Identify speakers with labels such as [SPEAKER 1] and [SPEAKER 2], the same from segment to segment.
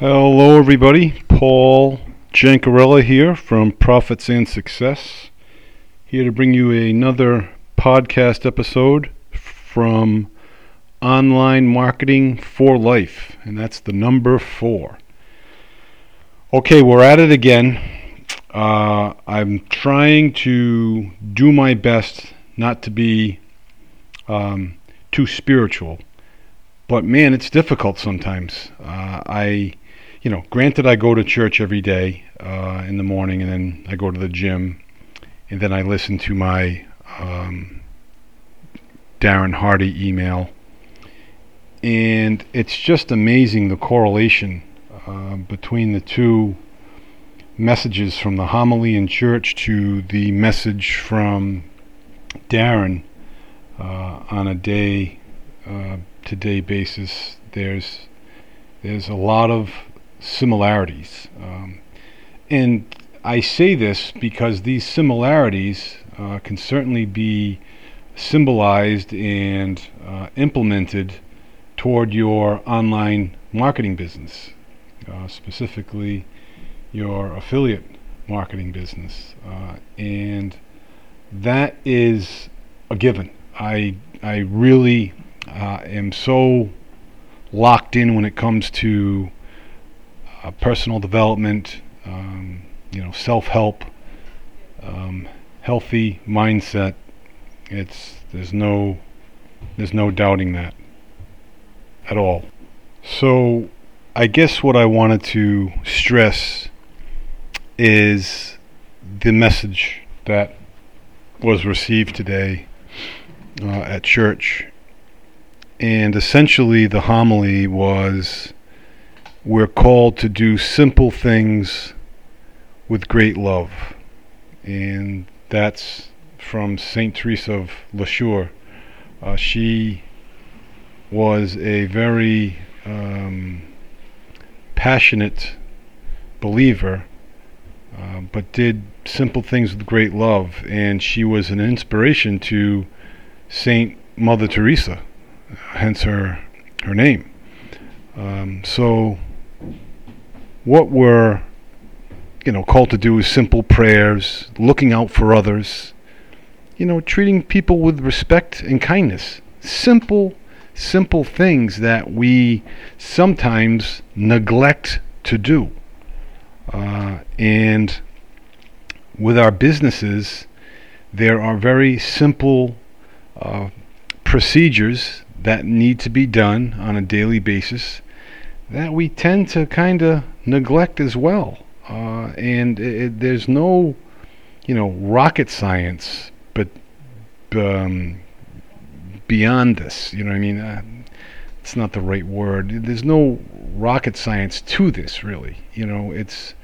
[SPEAKER 1] Hello, everybody. Paul Jancarella here from Profits and Success. Here to bring you another podcast episode from Online Marketing for Life, and that's the number four. Okay, we're at it again. Uh, I'm trying to do my best not to be um, too spiritual, but man, it's difficult sometimes. Uh, I you know, granted, I go to church every day uh, in the morning, and then I go to the gym, and then I listen to my um, Darren Hardy email, and it's just amazing the correlation uh, between the two messages from the homily in church to the message from Darren uh, on a day uh, to day basis. There's there's a lot of similarities. Um, and I say this because these similarities uh, can certainly be symbolized and uh, implemented toward your online marketing business, uh, specifically your affiliate marketing business. Uh, and that is a given. I, I really uh, am so locked in when it comes to uh, personal development, um, you know, self-help, um, healthy mindset. It's there's no there's no doubting that at all. So I guess what I wanted to stress is the message that was received today uh, at church. And essentially, the homily was we're called to do simple things with great love. And that's from St. Teresa of Lisieux. Uh, she was a very um, passionate believer, uh, but did simple things with great love. And she was an inspiration to Saint Mother Teresa, hence her her name. Um, so what we're you know called to do is simple prayers, looking out for others, you know, treating people with respect and kindness. Simple, simple things that we sometimes neglect to do. Uh, and with our businesses, there are very simple uh, procedures that need to be done on a daily basis that we tend to kind of neglect as well. Uh, and it, there's no, you know, rocket science, but um, beyond this, you know I mean? Uh, it's not the right word. There's no rocket science to this, really. You know, it's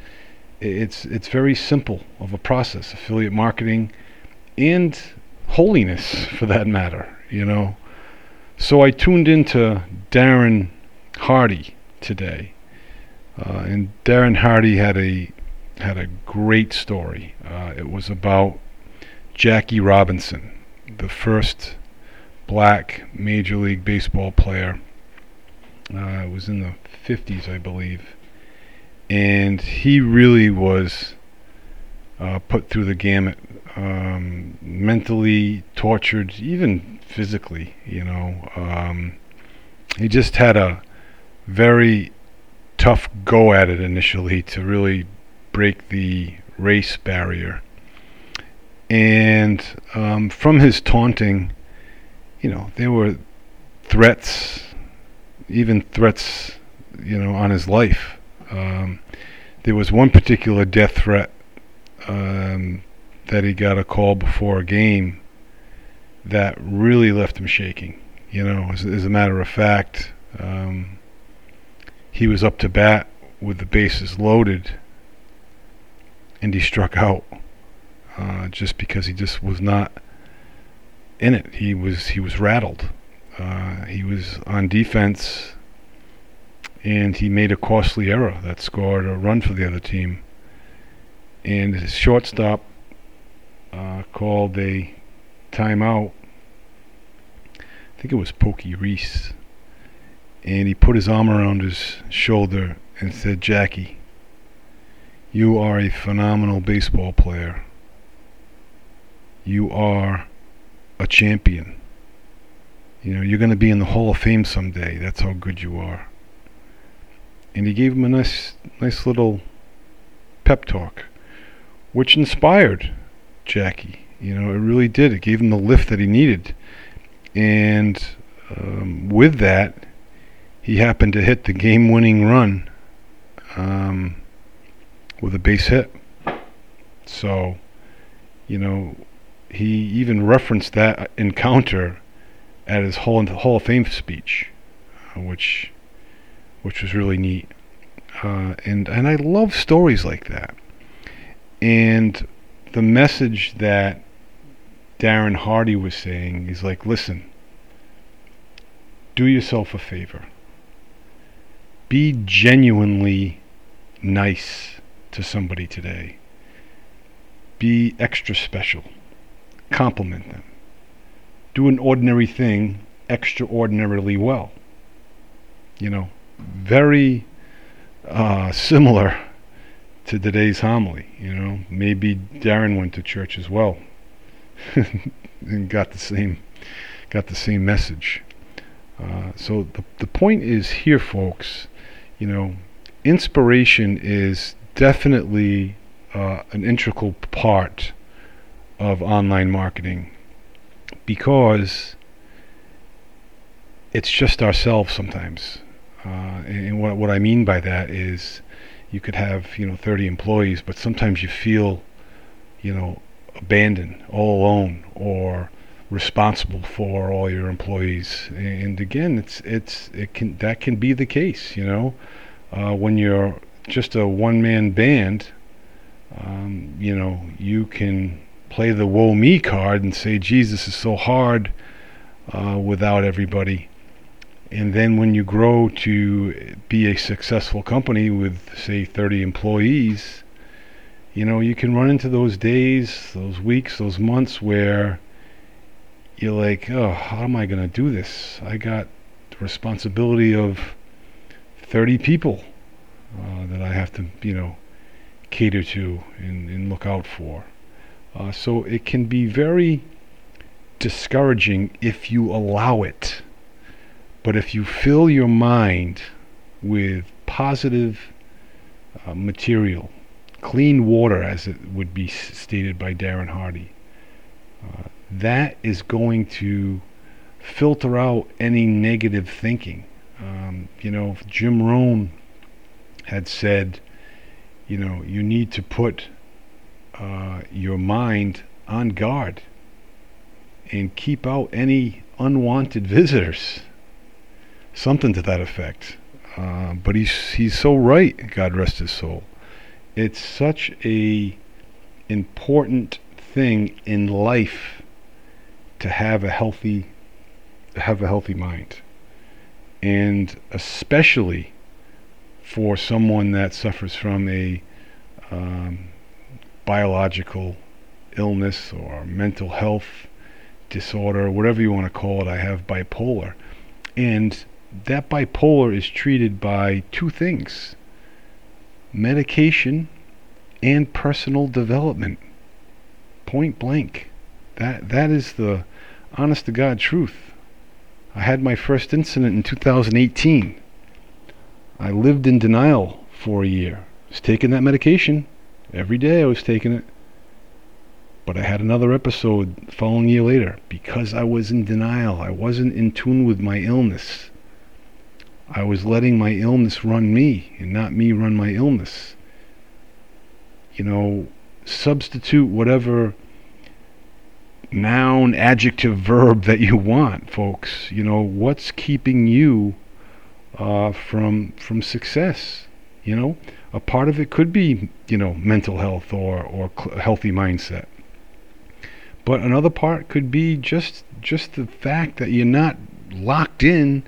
[SPEAKER 1] it's it's very simple of a process. Affiliate marketing and holiness, for that matter. You know, so I tuned into Darren Hardy today. Uh, and Darren Hardy had a had a great story. Uh, it was about Jackie Robinson, the first black Major League Baseball player. Uh, it was in the 50s, I believe. And he really was uh, put through the gamut, um, mentally tortured, even physically, you know. Um, he just had a very tough go at it initially to really break the race barrier. And um, from his taunting, you know, there were threats, even threats, you know, on his life. Um, there was one particular death threat um, that he got a call before a game that really left him shaking. You know, as, as a matter of fact, um, he was up to bat with the bases loaded and he struck out uh, just because he just was not in it. He was he was rattled. Uh, he was on defense and he made a costly error that scored a run for the other team. And his shortstop uh, called a timeout. I think it was Pokey Reese and he put his arm around his shoulder and said, Jackie, you are a phenomenal baseball player. You are a champion. You know, you're going to be in the Hall of Fame someday. That's how good you are. And he gave him a nice, nice little pep talk, which inspired Jackie. You know, it really did. It gave him the lift that he needed. And um, with that, he happened to hit the game-winning run um, with a base hit. So, you know, he even referenced that encounter at his Hall, Hall of Fame speech, uh, which which was really neat. Uh, and and I love stories like that. And the message that Darren Hardy was saying is like, listen, do yourself a favor. Be genuinely nice to somebody today. Be extra special. Compliment them. Do an ordinary thing extraordinarily well. You know, very uh, similar to today's homily. You know, maybe Darren went to church as well and got the same got the same message. Uh, so the the point is here, folks. You know, inspiration is definitely uh, an integral part of online marketing because it's just ourselves sometimes. Uh, and what what I mean by that is you could have you know 30 employees, but sometimes you feel you know abandoned, all alone, or responsible for all your employees. And again, it's it's it can that can be the case. You know, uh, when you're just a one-man band, um, you know, you can play the woe me card and say Jesus is so hard uh, without everybody and then when you grow to be a successful company with say 30 employees you know you can run into those days those weeks those months where you're like oh how am i going to do this? I got the responsibility of 30 people uh, that i have to you know cater to and, and look out for. Uh, so it can be very discouraging if you allow it. But if you fill your mind with positive uh, material, clean water, as it would be stated by Darren Hardy, uh, that is going to filter out any negative thinking. Um, you know, Jim Rohn had said, you know, you need to put uh, your mind on guard and keep out any unwanted visitors something to that effect. Uh, but he's he's so right. God rest his soul. It's such a important thing in life to have a healthy have a healthy mind, and especially for someone that suffers from a um, biological illness or mental health disorder, whatever you want to call it. I have bipolar, and that bipolar is treated by two things medication and personal development. Point blank. That that is the honest to God truth. I had my first incident in 2018. I lived in denial for a year. I was taking that medication. Every day I was taking it. But I had another episode the following year later because I was in denial. I wasn't in tune with my illness. I was letting my illness run me and not me run my illness. You know, substitute whatever noun, adjective, verb that you want, folks. You know, what's keeping you uh, from from success? You know, a part of it could be, you know, mental health or or cl- healthy mindset. But another part could be just just the fact that you're not locked in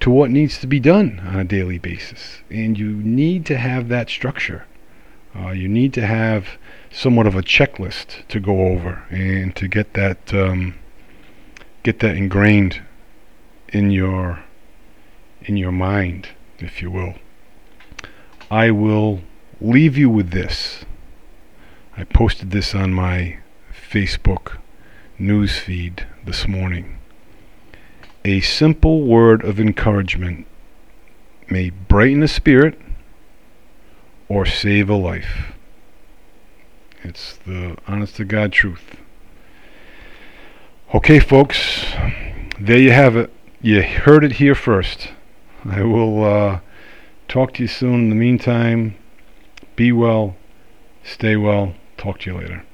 [SPEAKER 1] to what needs to be done on a daily basis. And you need to have that structure. Uh, you need to have somewhat of a checklist to go over and to get that um, get that ingrained in your in your mind, if you will. I will leave you with this. I posted this on my Facebook news feed this morning. A simple word of encouragement may brighten a spirit or save a life. It's the honest to God truth. Okay, folks, there you have it. You heard it here first. I will uh, talk to you soon. In the meantime, be well, stay well. Talk to you later.